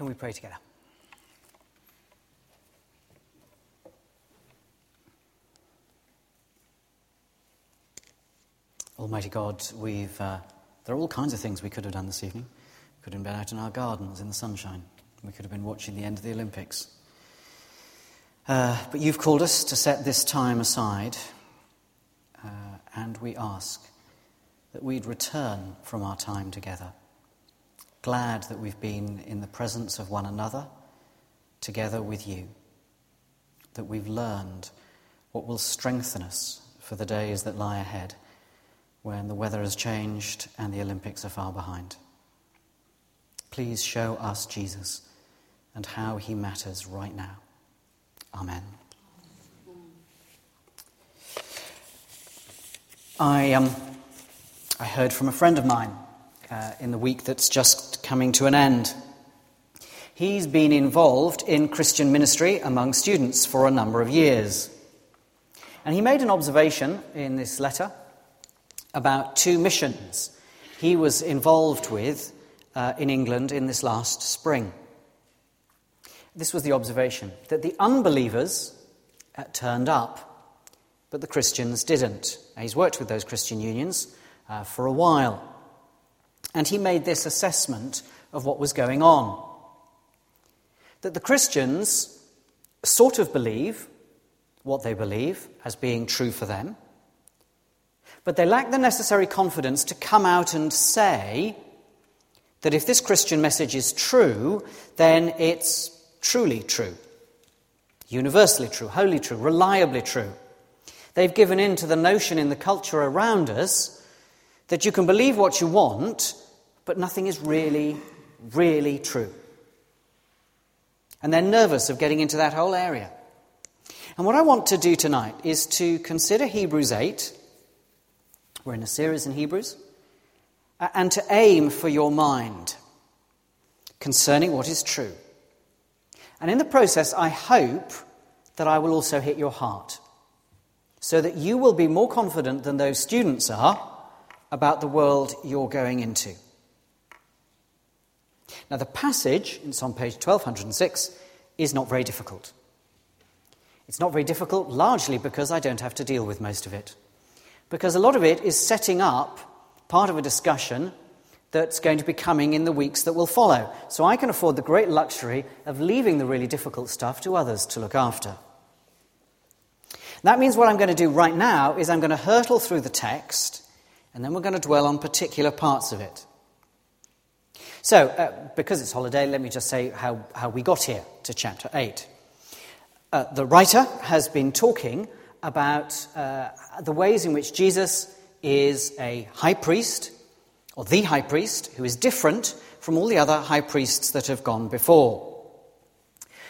Can we pray together? Almighty God, we've, uh, there are all kinds of things we could have done this evening. We could have been out in our gardens in the sunshine. We could have been watching the end of the Olympics. Uh, but you've called us to set this time aside, uh, and we ask that we'd return from our time together glad that we've been in the presence of one another, together with you, that we've learned what will strengthen us for the days that lie ahead when the weather has changed and the Olympics are far behind. Please show us Jesus and how he matters right now. Amen. I, um, I heard from a friend of mine uh, in the week that's just coming to an end. He's been involved in Christian ministry among students for a number of years. And he made an observation in this letter about two missions he was involved with uh, in England in this last spring. This was the observation that the unbelievers uh, turned up, but the Christians didn't. he's worked with those Christian unions uh, for a while. And he made this assessment of what was going on. That the Christians sort of believe what they believe as being true for them, but they lack the necessary confidence to come out and say that if this Christian message is true, then it's truly true, universally true, wholly true, reliably true. They've given in to the notion in the culture around us that you can believe what you want, but nothing is really, really true. And they're nervous of getting into that whole area. And what I want to do tonight is to consider Hebrews 8. We're in a series in Hebrews. And to aim for your mind concerning what is true. And in the process, I hope that I will also hit your heart so that you will be more confident than those students are about the world you're going into. Now, the passage, it's on page 1206, is not very difficult. It's not very difficult largely because I don't have to deal with most of it. Because a lot of it is setting up part of a discussion that's going to be coming in the weeks that will follow. So I can afford the great luxury of leaving the really difficult stuff to others to look after. That means what I'm going to do right now is I'm going to hurtle through the text and then we're going to dwell on particular parts of it. So, uh, because it's holiday, let me just say how, how we got here to chapter 8. Uh, the writer has been talking about uh, the ways in which Jesus is a high priest, or the high priest, who is different from all the other high priests that have gone before.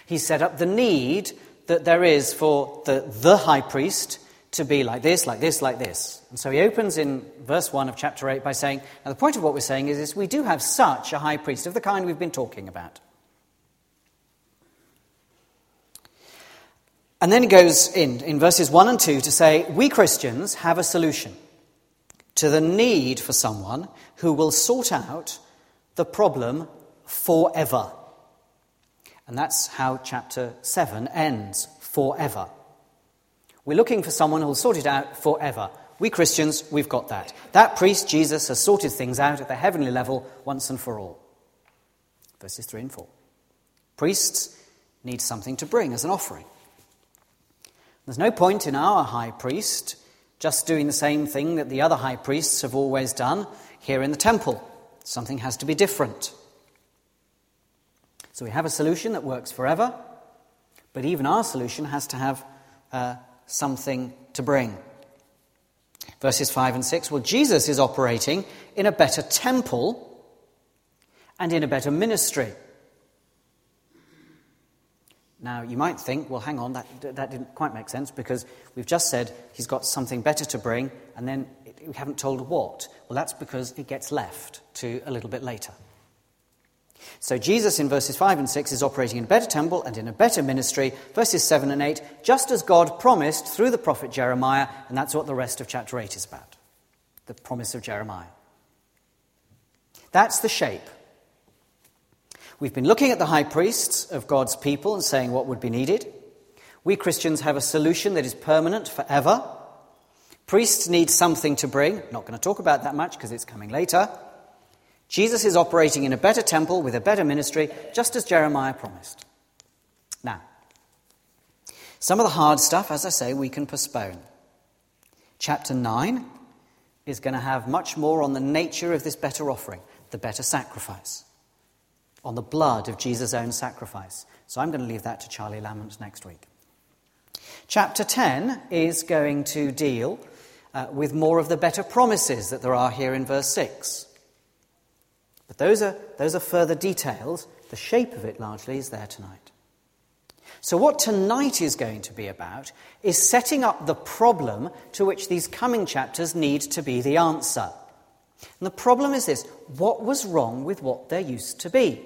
He set up the need that there is for the, the high priest to be like this, like this, like this. And so he opens in verse 1 of chapter 8 by saying, Now the point of what we're saying is, is we do have such a high priest of the kind we've been talking about. And then he goes in, in verses 1 and 2 to say, We Christians have a solution to the need for someone who will sort out the problem forever. And that's how chapter 7 ends forever. We're looking for someone who'll sort it out forever. We Christians, we've got that. That priest, Jesus, has sorted things out at the heavenly level once and for all. Verses 3 and 4. Priests need something to bring as an offering. There's no point in our high priest just doing the same thing that the other high priests have always done here in the temple. Something has to be different. So we have a solution that works forever, but even our solution has to have uh, something to bring. Verses 5 and 6 well, Jesus is operating in a better temple and in a better ministry. Now, you might think, well, hang on, that, that didn't quite make sense because we've just said he's got something better to bring, and then we haven't told what. Well, that's because it gets left to a little bit later. So Jesus in verses 5 and 6 is operating in a better temple and in a better ministry. Verses 7 and 8, just as God promised through the prophet Jeremiah, and that's what the rest of chapter 8 is about the promise of Jeremiah. That's the shape. We've been looking at the high priests of God's people and saying what would be needed. We Christians have a solution that is permanent forever. Priests need something to bring. Not going to talk about that much because it's coming later. Jesus is operating in a better temple with a better ministry, just as Jeremiah promised. Now, some of the hard stuff, as I say, we can postpone. Chapter 9 is going to have much more on the nature of this better offering, the better sacrifice, on the blood of Jesus' own sacrifice. So I'm going to leave that to Charlie Lamont next week. Chapter 10 is going to deal uh, with more of the better promises that there are here in verse 6. But those are, those are further details. The shape of it largely is there tonight. So, what tonight is going to be about is setting up the problem to which these coming chapters need to be the answer. And the problem is this what was wrong with what there used to be?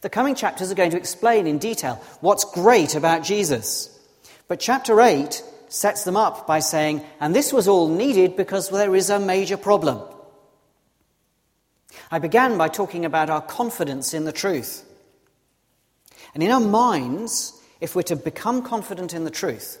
The coming chapters are going to explain in detail what's great about Jesus. But chapter 8 sets them up by saying, and this was all needed because there is a major problem. I began by talking about our confidence in the truth. And in our minds, if we're to become confident in the truth,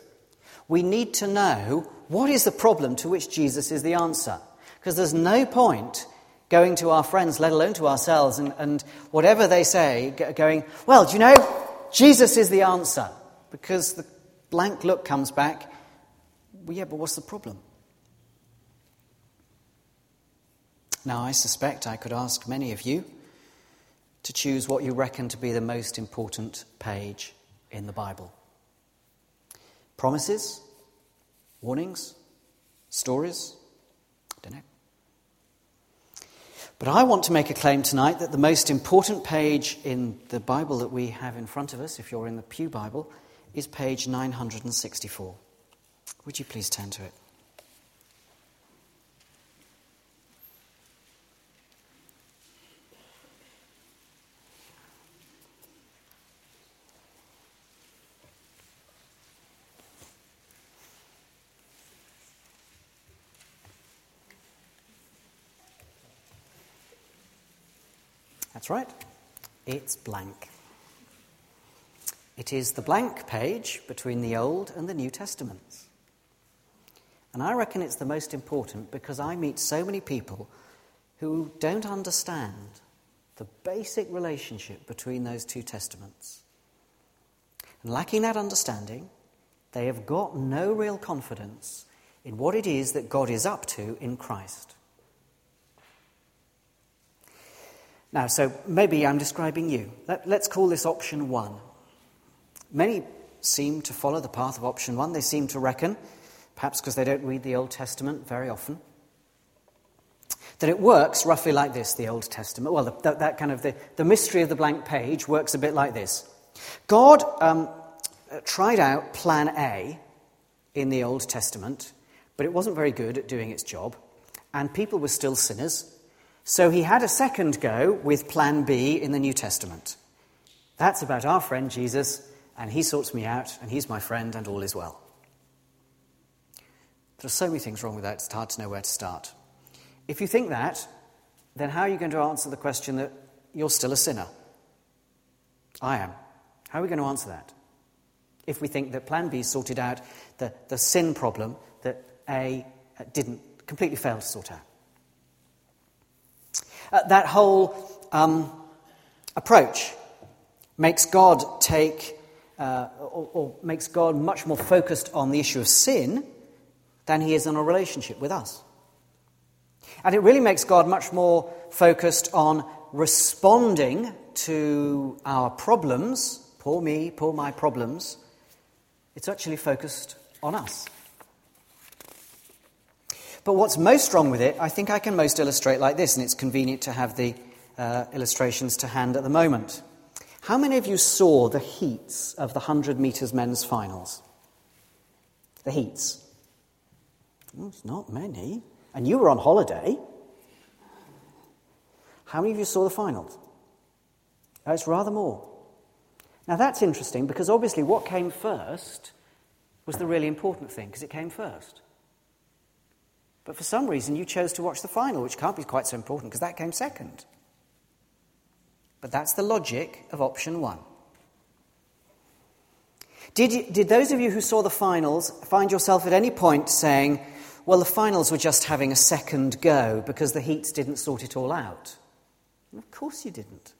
we need to know what is the problem to which Jesus is the answer. Because there's no point going to our friends, let alone to ourselves, and, and whatever they say, going, well, do you know, Jesus is the answer. Because the blank look comes back, well, yeah, but what's the problem? Now, I suspect I could ask many of you to choose what you reckon to be the most important page in the Bible. Promises? Warnings? Stories? I don't know. But I want to make a claim tonight that the most important page in the Bible that we have in front of us, if you're in the Pew Bible, is page 964. Would you please turn to it? That's right. It's blank. It is the blank page between the Old and the New Testaments. And I reckon it's the most important because I meet so many people who don't understand the basic relationship between those two testaments. And lacking that understanding, they have got no real confidence in what it is that God is up to in Christ. Now, so maybe I'm describing you. Let, us call this option one. Many seem to follow the path of option one. They seem to reckon, perhaps because they don't read the Old Testament very often, that it works roughly like this the Old Testament. Well, the, that, that, kind of the, the mystery of the blank page works a bit like this. God um, tried out plan A in the Old Testament, but it wasn't very good at doing its job, and people were still sinners so he had a second go with plan B in the New Testament. That's about our friend Jesus, and he sorts me out, and he's my friend, and all is well. There are so many things wrong with that, it's hard to know where to start. If you think that, then how are you going to answer the question that you're still a sinner? I am. How are we going to answer that? If we think that plan B sorted out the, the sin problem that A uh, didn't completely fail to sort out. Uh, that whole um, approach makes God take, uh, or, or makes God much more focused on the issue of sin than he is on a relationship with us. And it really makes God much more focused on responding to our problems, poor me, poor my problems. It's actually focused on us. But what's most wrong with it, I think I can most illustrate like this, and it's convenient to have the uh, illustrations to hand at the moment. How many of you saw the heats of the 100 metres men's finals? The heats. Well, it's not many. And you were on holiday. How many of you saw the finals? Oh, it's rather more. Now that's interesting because obviously what came first was the really important thing because it came first. But for some reason, you chose to watch the final, which can't be quite so important because that came second. But that's the logic of option one. Did, you, did those of you who saw the finals find yourself at any point saying, well, the finals were just having a second go because the heats didn't sort it all out? of course you didn't.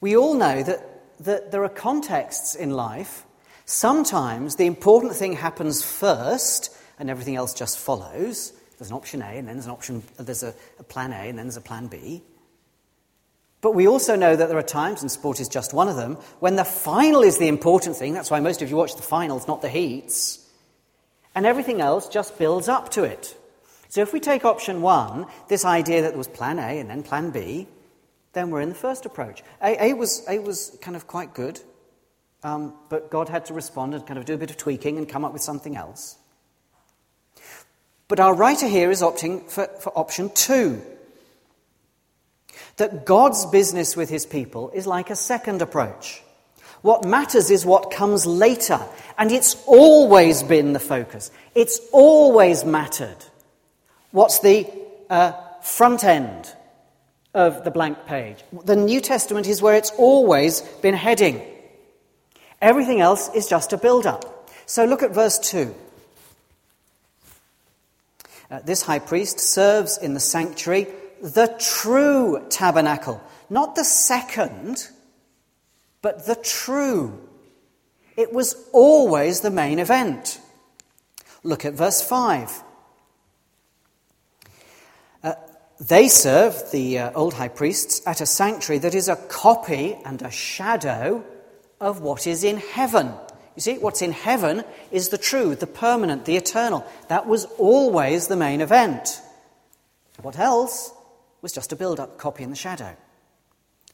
We all know that, that there are contexts in life. Sometimes the important thing happens first and everything else just follows. There's an option A, and then there's an option, there's a, a plan A, and then there's a plan B. But we also know that there are times, and sport is just one of them, when the final is the important thing. That's why most of you watch the finals, not the heats. And everything else just builds up to it. So if we take option one, this idea that there was plan A and then plan B, then we're in the first approach. A, a was, a was kind of quite good, um, but God had to respond and kind of do a bit of tweaking and come up with something else. But our writer here is opting for, for option two that God's business with his people is like a second approach. What matters is what comes later, and it's always been the focus. It's always mattered. What's the uh, front end of the blank page? The New Testament is where it's always been heading. Everything else is just a build up. So look at verse 2. Uh, this high priest serves in the sanctuary the true tabernacle, not the second, but the true. It was always the main event. Look at verse 5. Uh, they serve, the uh, old high priests, at a sanctuary that is a copy and a shadow of what is in heaven. You see, what's in heaven is the true, the permanent, the eternal. That was always the main event. What else was just a build up, copy in the shadow.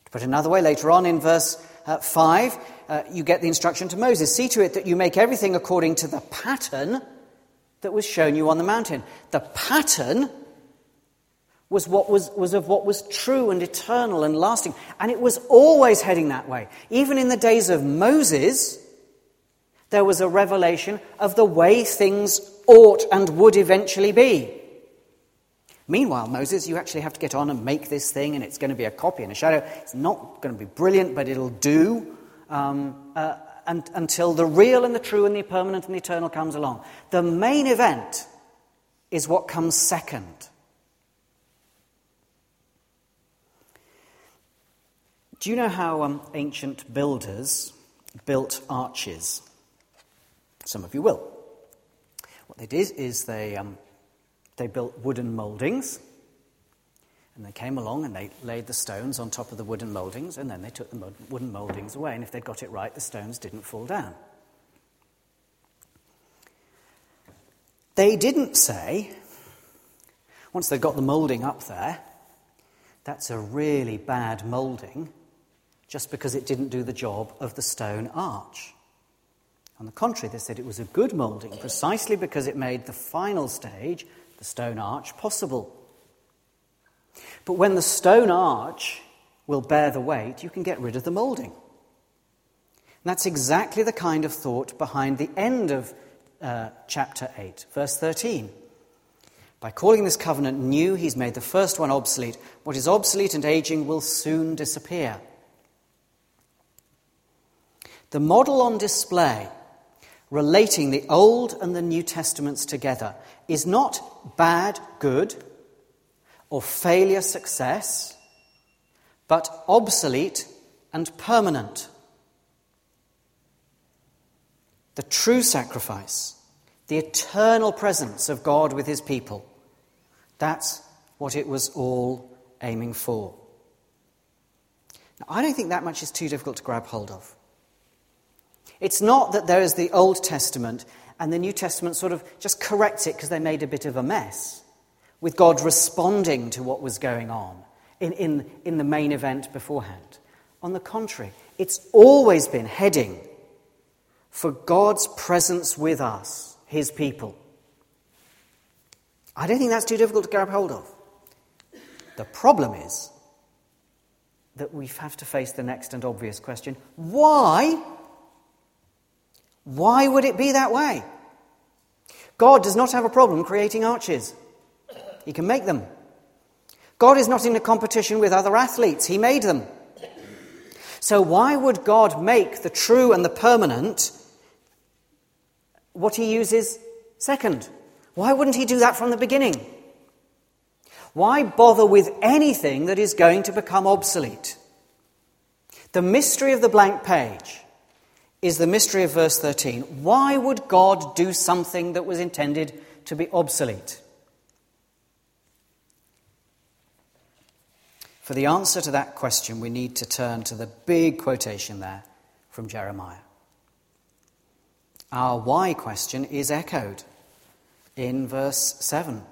To put another way, later on in verse uh, 5, uh, you get the instruction to Moses see to it that you make everything according to the pattern that was shown you on the mountain. The pattern was, what was, was of what was true and eternal and lasting. And it was always heading that way. Even in the days of Moses, there was a revelation of the way things ought and would eventually be. Meanwhile, Moses, you actually have to get on and make this thing, and it's going to be a copy and a shadow. It's not going to be brilliant, but it'll do um, uh, and, until the real and the true and the permanent and the eternal comes along. The main event is what comes second. Do you know how um, ancient builders built arches? Some of you will. What they did is they um, they built wooden mouldings. And they came along and they laid the stones on top of the wooden mouldings, and then they took the wooden mouldings away. And if they'd got it right, the stones didn't fall down. They didn't say, once they got the moulding up there, that's a really bad moulding, just because it didn't do the job of the stone arch. On the contrary, they said it was a good moulding precisely because it made the final stage the stone arch possible. But when the stone arch will bear the weight, you can get rid of the moulding. That's exactly the kind of thought behind the end of uh, chapter 8, verse 13. By calling this covenant new, he's made the first one obsolete. What is obsolete and aging will soon disappear. The model on display relating the Old and the New Testaments together is not bad, good, or failure, success, but obsolete and permanent. The true sacrifice, the eternal presence of God with his people, that's what it was all aiming for. Now, I don't think that much is too difficult to grab hold of. It's not that there is the Old Testament and the New Testament sort of just corrects it because they made a bit of a mess, with God responding to what was going on in, in, in the main event beforehand. On the contrary, it's always been heading for God's presence with us, his people. I don't think that's too difficult to grab hold of. The problem is that we have to face the next and obvious question why why would it be that way? God does not have a problem creating arches, He can make them. God is not in a competition with other athletes, He made them. So, why would God make the true and the permanent what He uses second? Why wouldn't He do that from the beginning? Why bother with anything that is going to become obsolete? The mystery of the blank page is the mystery of verse 13. Why would God do something that was intended to be obsolete? For the answer to that question, we need to turn to the big quotation there from Jeremiah. Our why question is echoed in verse 7.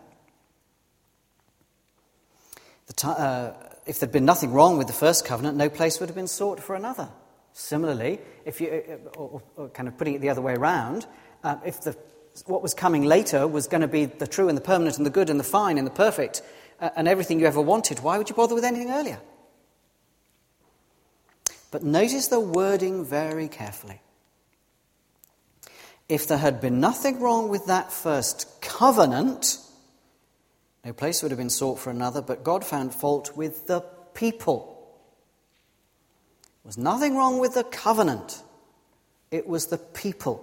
T- uh, if there'd been nothing wrong with the first covenant, no place would have been sought for another. Similarly, if you, uh, or, or kind of putting it the other way around, uh, if the, what was coming later was going to be the true and the permanent and the good and the fine and the perfect, uh, and everything you ever wanted, why would you bother with anything earlier? But notice the wording very carefully. If there had been nothing wrong with that first covenant, no place would have been sought for another, but God found fault with the people. Was nothing wrong with the covenant, it was the people.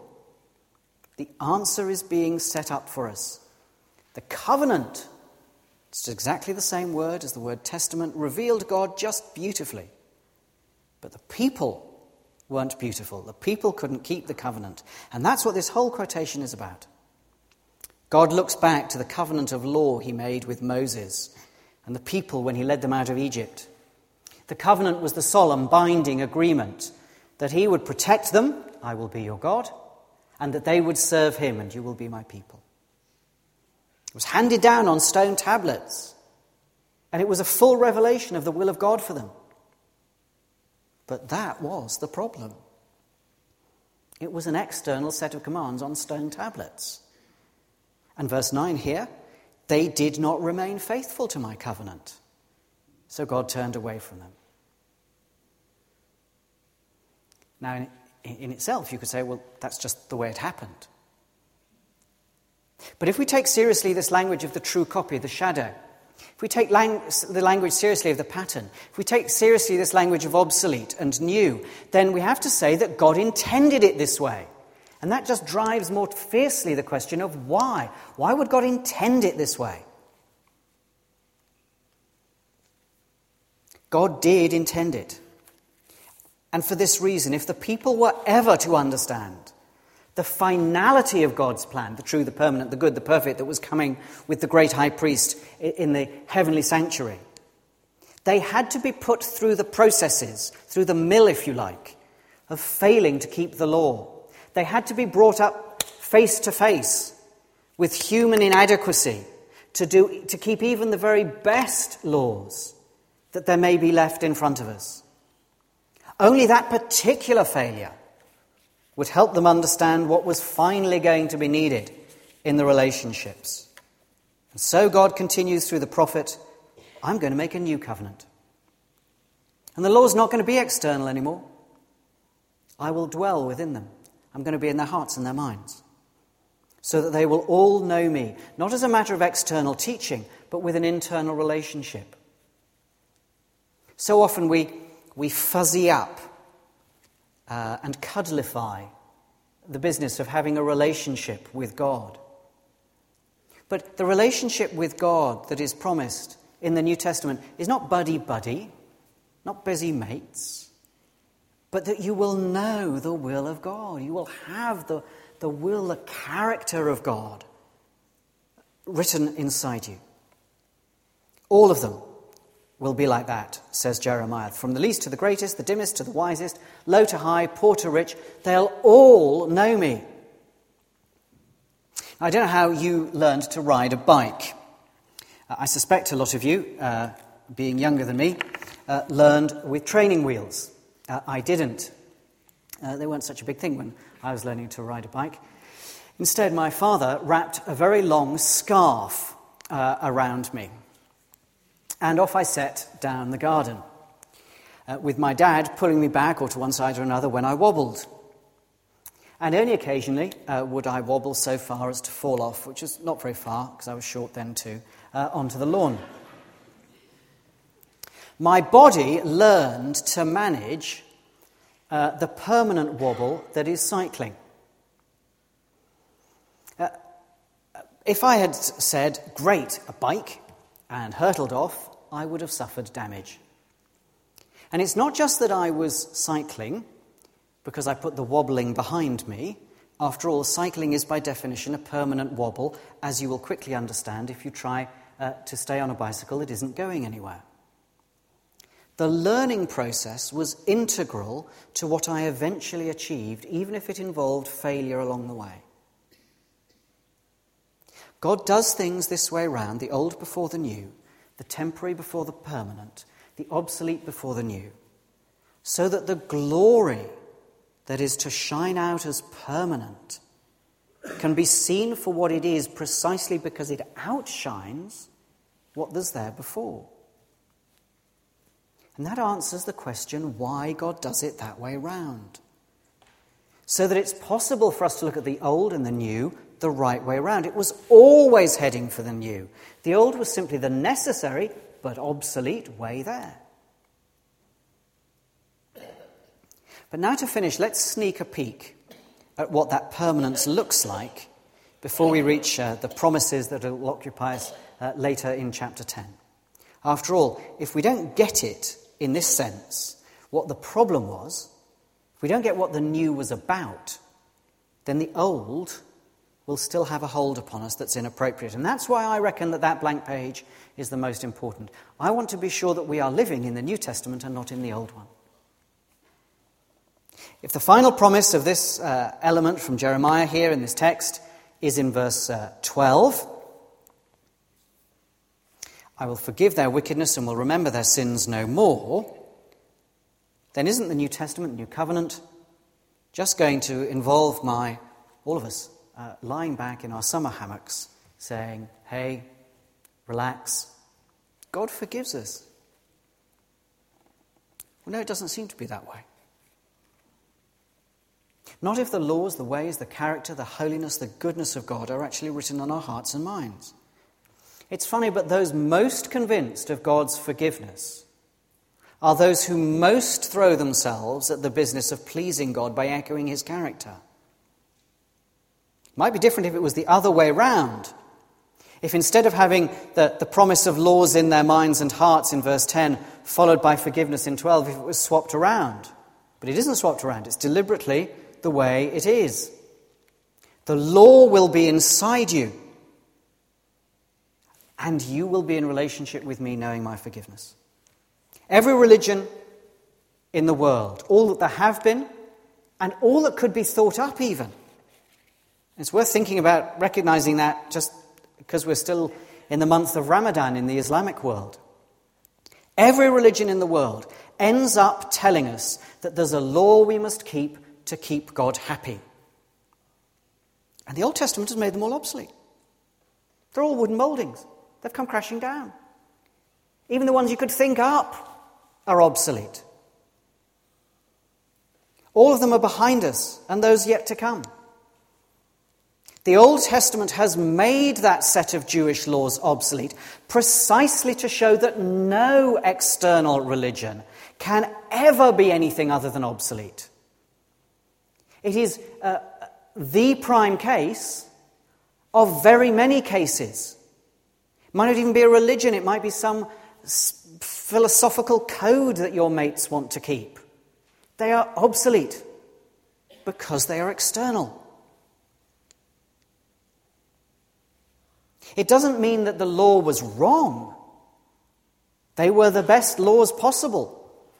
The answer is being set up for us. The covenant it's exactly the same word as the word testament, revealed God just beautifully. But the people weren't beautiful. The people couldn't keep the covenant. And that's what this whole quotation is about. God looks back to the covenant of law he made with Moses and the people when he led them out of Egypt. The covenant was the solemn, binding agreement that he would protect them, I will be your God, and that they would serve him, and you will be my people. It was handed down on stone tablets, and it was a full revelation of the will of God for them. But that was the problem. It was an external set of commands on stone tablets. And verse 9 here, they did not remain faithful to my covenant. So God turned away from them. Now, in, in itself, you could say, well, that's just the way it happened. But if we take seriously this language of the true copy, the shadow, if we take lang- the language seriously of the pattern, if we take seriously this language of obsolete and new, then we have to say that God intended it this way. And that just drives more fiercely the question of why. Why would God intend it this way? God did intend it. And for this reason, if the people were ever to understand the finality of God's plan, the true, the permanent, the good, the perfect that was coming with the great high priest in the heavenly sanctuary. They had to be put through the processes, through the mill, if you like, of failing to keep the law. They had to be brought up face to face with human inadequacy to, do, to keep even the very best laws that there may be left in front of us. Only that particular failure would help them understand what was finally going to be needed in the relationships. And so God continues through the prophet I'm going to make a new covenant. And the law's not going to be external anymore. I will dwell within them. I'm going to be in their hearts and their minds. So that they will all know me, not as a matter of external teaching, but with an internal relationship. So often we, we fuzzy up uh, and cuddlify the business of having a relationship with God. But the relationship with God that is promised in the New Testament is not buddy buddy, not busy mates, but that you will know the will of God. You will have the, the will, the character of God written inside you. All of them will be like that, says Jeremiah. From the least to the greatest, the dimmest to the wisest, low to high, poor to rich, they'll all know me. I don't know how you learned to ride a bike. Uh, I suspect a lot of you, uh, being younger than me, uh, learned with training wheels. Uh, I didn't. Uh, they weren't such a big thing when I was learning to ride a bike. Instead, my father wrapped a very long scarf around me and off I set down the garden, uh, with my dad pulling me back or to one side or another when I wobbled. And only occasionally uh, would I wobble so far as to fall off, which is not very far, because I was short then too, uh, onto the lawn. my body learned to manage uh, the permanent wobble that is cycling. Uh, if I had said, great, a bike, and hurtled off, I would have suffered damage. And it's not just that I was cycling because I put the wobbling behind me. After all, cycling is by definition a permanent wobble, as you will quickly understand if you try uh, to stay on a bicycle that isn't going anywhere. The learning process was integral to what I eventually achieved, even if it involved failure along the way. God does things this way round the old before the new, the temporary before the permanent, the obsolete before the new, so that the glory that is to shine out as permanent can be seen for what it is precisely because it outshines what was there before. And that answers the question why God does it that way round. So that it's possible for us to look at the old and the new the right way around. It was always heading for the new. The old was simply the necessary but obsolete way there. But now to finish, let's sneak a peek at what that permanence looks like before we reach uh, the promises that will occupy us uh, later in chapter 10. After all, if we don't get it in this sense, what the problem was, if we don't get what the new was about, then the old will still have a hold upon us that's inappropriate. And that's why I reckon that that blank page is the most important. I want to be sure that we are living in the New Testament and not in the Old one. If the final promise of this uh, element from Jeremiah here in this text is in verse uh, 12, I will forgive their wickedness and will remember their sins no more, then isn't the New Testament, New Covenant, just going to involve my, all of us, uh, lying back in our summer hammocks saying, hey, relax, God forgives us? Well, no, it doesn't seem to be that way. Not if the laws, the ways, the character, the holiness, the goodness of God are actually written on our hearts and minds. It's funny, but those most convinced of God's forgiveness are those who most throw themselves at the business of pleasing God by echoing his character. Might be different if it was the other way round. If instead of having the, the promise of laws in their minds and hearts in verse 10, followed by forgiveness in 12, if it was swapped around. But it isn't swapped around, it's deliberately the way it is. The law will be inside you and you will be in relationship with me knowing my forgiveness. Every religion in the world, all that there have been, and all that could be thought up, even. It's worth thinking about recognizing that just because we're still in the month of Ramadan in the Islamic world. Every religion in the world ends up telling us that there's a law we must keep to keep God happy. And the Old Testament has made them all obsolete. They're all wooden mouldings. They've come crashing down. Even the ones you could think up are obsolete. All of them are behind us, and those yet to come. The Old Testament has made that set of Jewish laws obsolete precisely to show that no external religion can ever be anything other than obsolete. It is uh, the prime case of very many cases it might not even be a religion, it might be some philosophical code that your mates want to keep. They are obsolete because they are external. It doesn't mean that the law was wrong. They were the best laws possible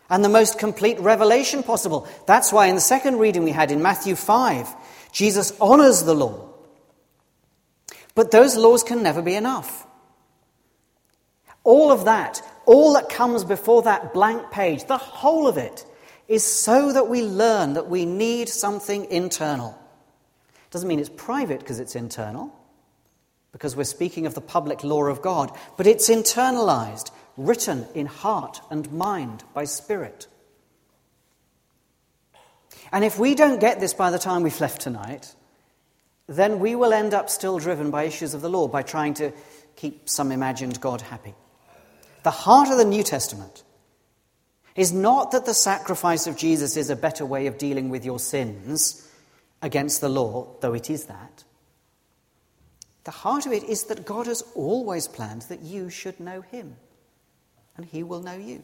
and the most complete revelation possible. That's why in the second reading we had in Matthew 5, Jesus honors the law. But those laws can never be enough. All of that, all that comes before that blank page, the whole of it, is so that we learn that we need something internal. Doesn't mean it's private because it's internal, because we're speaking of the public law of God, but it's internalized, written in heart and mind by Spirit. And if we don't get this by the time we've left tonight, then we will end up still driven by issues of the law, by trying to keep some imagined God happy. The heart of the New Testament is not that the sacrifice of Jesus is a better way of dealing with your sins against the law, though it is that. The heart of it is that God has always planned that you should know Him, and He will know you.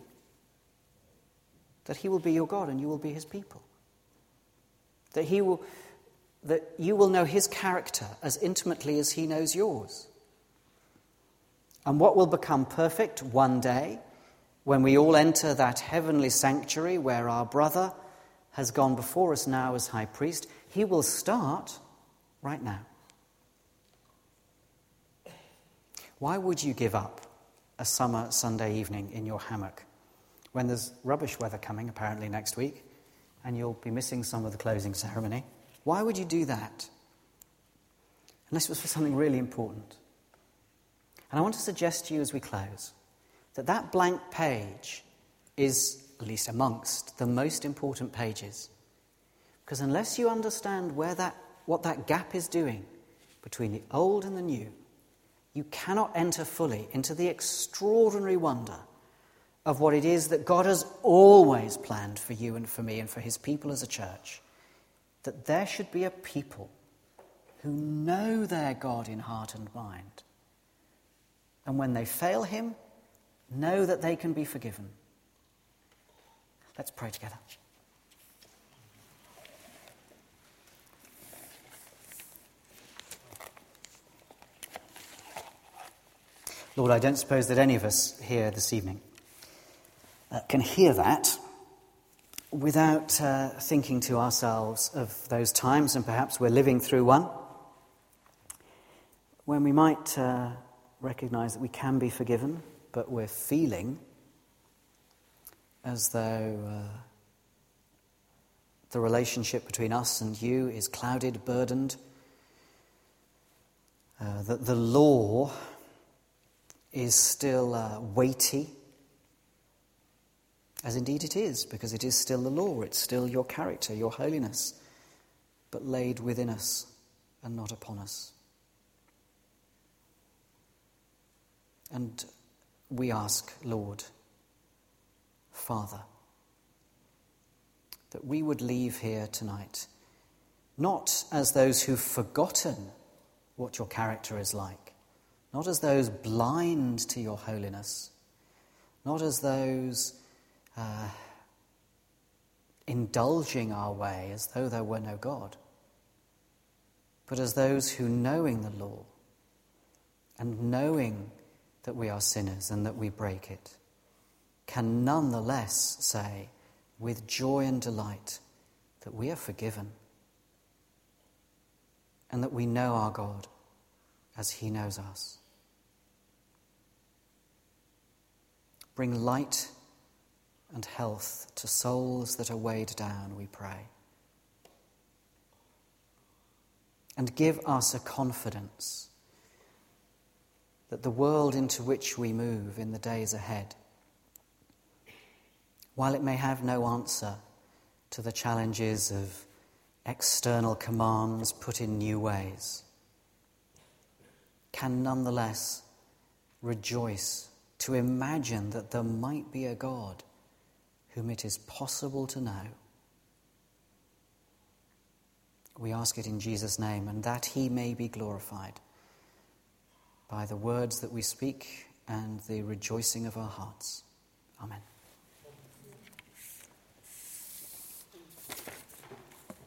That He will be your God and you will be His people. That, he will, that you will know His character as intimately as He knows yours. And what will become perfect one day when we all enter that heavenly sanctuary where our brother has gone before us now as high priest, he will start right now. Why would you give up a summer Sunday evening in your hammock when there's rubbish weather coming, apparently next week, and you'll be missing some of the closing ceremony? Why would you do that? Unless it was for something really important. And I want to suggest to you as we close that that blank page is, at least amongst, the most important pages. Because unless you understand where that, what that gap is doing between the old and the new, you cannot enter fully into the extraordinary wonder of what it is that God has always planned for you and for me and for his people as a church. That there should be a people who know their God in heart and mind. And when they fail him, know that they can be forgiven. Let's pray together. Lord, I don't suppose that any of us here this evening uh, can hear that without uh, thinking to ourselves of those times, and perhaps we're living through one, when we might uh, recognize that we can be forgiven, but we're feeling as though uh, the relationship between us and you is clouded, burdened, uh, that the law is still uh, weighty, as indeed it is, because it is still the law, it's still your character, your holiness, but laid within us and not upon us. And we ask, Lord, Father, that we would leave here tonight not as those who've forgotten what your character is like not as those blind to your holiness, not as those uh, indulging our way as though there were no God, but as those who, knowing the law and knowing that we are sinners and that we break it, can nonetheless say with joy and delight that we are forgiven and that we know our God as He knows us. Bring light and health to souls that are weighed down, we pray. And give us a confidence that the world into which we move in the days ahead, while it may have no answer to the challenges of external commands put in new ways, can nonetheless rejoice to imagine that there might be a God whom it is possible to know. We ask it in Jesus' name, and that he may be glorified by the words that we speak and the rejoicing of our hearts. Amen.